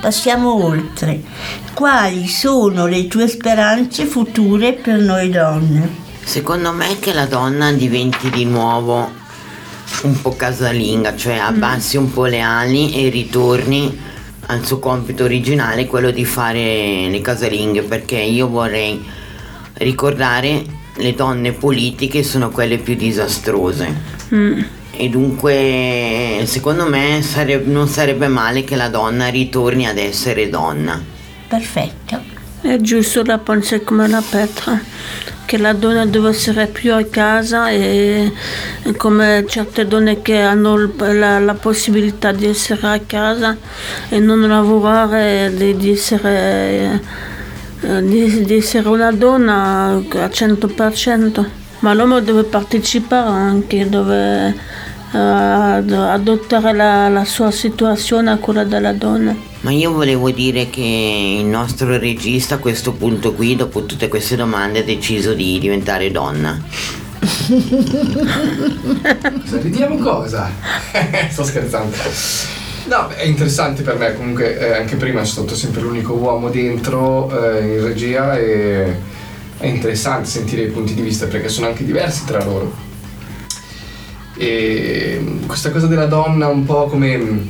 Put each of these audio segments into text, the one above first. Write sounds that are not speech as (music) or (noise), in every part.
Passiamo oltre. Quali sono le tue speranze future per noi donne? Secondo me che la donna diventi di nuovo un po' casalinga, cioè abbassi un po' le ali e ritorni al suo compito originale, quello di fare le casalinghe, perché io vorrei ricordare le donne politiche sono quelle più disastrose. E dunque, secondo me, sare- non sarebbe male che la donna ritorni ad essere donna. Perfetto. È giusto la pensare come la Petra, che la donna deve essere più a casa e, come certe donne che hanno la, la possibilità di essere a casa e non lavorare, di, di essere, eh, di, di essere una donna al 100%. Ma l'uomo deve partecipare anche, deve ad- adottare la, la sua situazione a quella della donna. Ma io volevo dire che il nostro regista a questo punto qui, dopo tutte queste domande, ha deciso di diventare donna. (laughs) Vediamo cosa. (laughs) Sto scherzando. No, è interessante per me, comunque eh, anche prima sono stato sempre l'unico uomo dentro eh, in regia e è interessante sentire i punti di vista perché sono anche diversi tra loro. E mm, questa cosa della donna un po' come mm,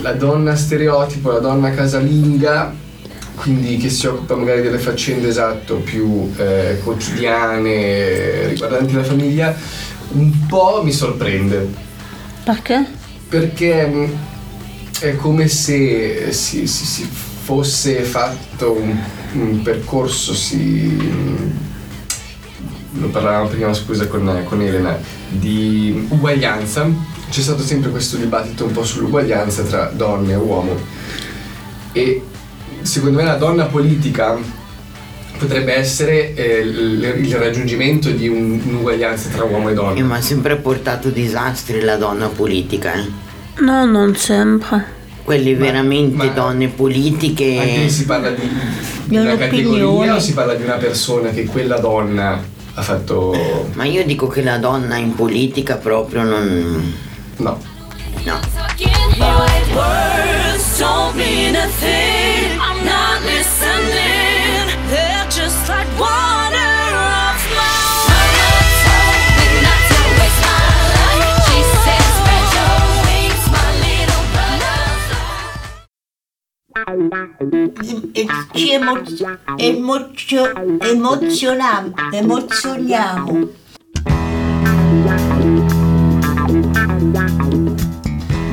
la donna stereotipo, la donna casalinga, quindi che si occupa magari delle faccende esatto più eh, quotidiane riguardanti la famiglia, un po' mi sorprende Perché? perché mh, è come se si, si- si fosse fatto un, un percorso, si, lo parlavamo prima scusa con, con Elena, di uguaglianza. C'è stato sempre questo dibattito un po' sull'uguaglianza tra donna e uomo e secondo me la donna politica potrebbe essere eh, il, il raggiungimento di un- un'uguaglianza tra uomo e donna. mi ha sempre portato disastri la donna politica. eh. No, non sempre. Quelle veramente ma- donne Anche politiche. lì si parla di, di una categoria o si parla di una persona che quella donna ha fatto... Ma io dico che la donna in politica proprio non. No. No. White words don't mean a thing. I'm not listening. Ci emo- emozio- emozioniamo, emozioniamo.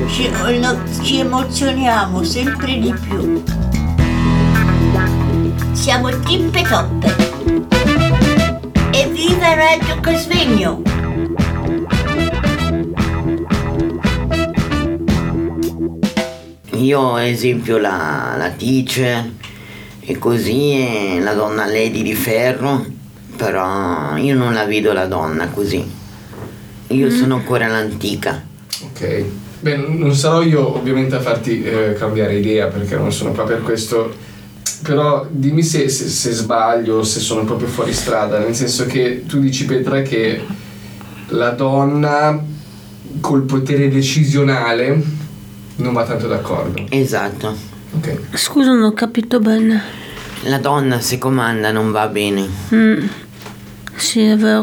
Ci, no, ci emozioniamo sempre di più. Siamo tippe toppe. Evviva Radio Casvegno! Io ad esempio la, la teacher e così e la donna Lady di ferro, però io non la vedo la donna così. Io sono ancora l'antica. Ok. Beh, non sarò io ovviamente a farti eh, cambiare idea perché non sono qua per questo. Però dimmi se, se- se sbaglio, se sono proprio fuori strada, nel senso che tu dici Petra che la donna col potere decisionale non va tanto d'accordo. Esatto. Ok. Scusa, non ho capito bene. La donna se comanda non va bene. Mm. Sì, è vero.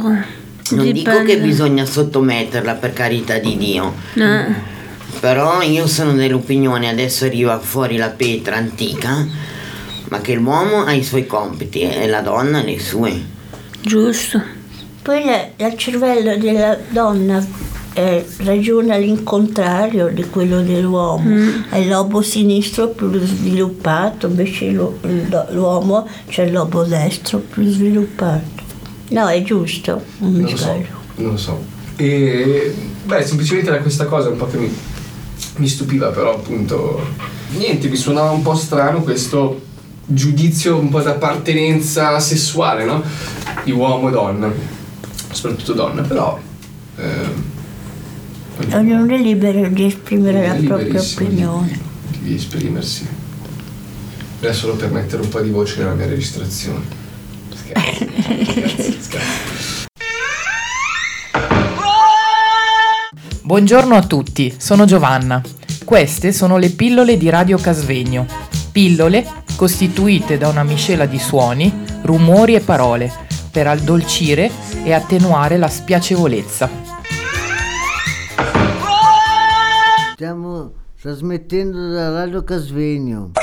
Non dico che Dipende. bisogna sottometterla per carità di Dio. Eh, Però io sono dell'opinione, adesso arriva fuori la Petra antica, ma che l'uomo ha i suoi compiti e la donna le sue. giusto. Poi la- il cervello della donna eh, ragiona l'incontrario di quello dell'uomo. È il lobo sinistro più sviluppato, invece lo- lo- l'uomo c'è il lobo destro più sviluppato. No, è giusto, non Non lo so, sbaglio. non lo so. E beh, semplicemente era questa cosa un po' che mi, mi stupiva però appunto niente, mi suonava un po' strano questo giudizio un po' d'appartenenza sessuale, no? Di uomo e donna, soprattutto donna, però... Ognuno è libero di esprimere la propria opinione. Di, di esprimersi. Solo per mettere un po' di voce nella mia registrazione. Scherzo, scherzo, scherzo. Buongiorno a tutti, sono Giovanna. Queste sono le pillole di Radio Casvegno. Pillole costituite da una miscela di suoni, rumori e parole per addolcire e attenuare la spiacevolezza. Stiamo trasmettendo da Radio Casvegno.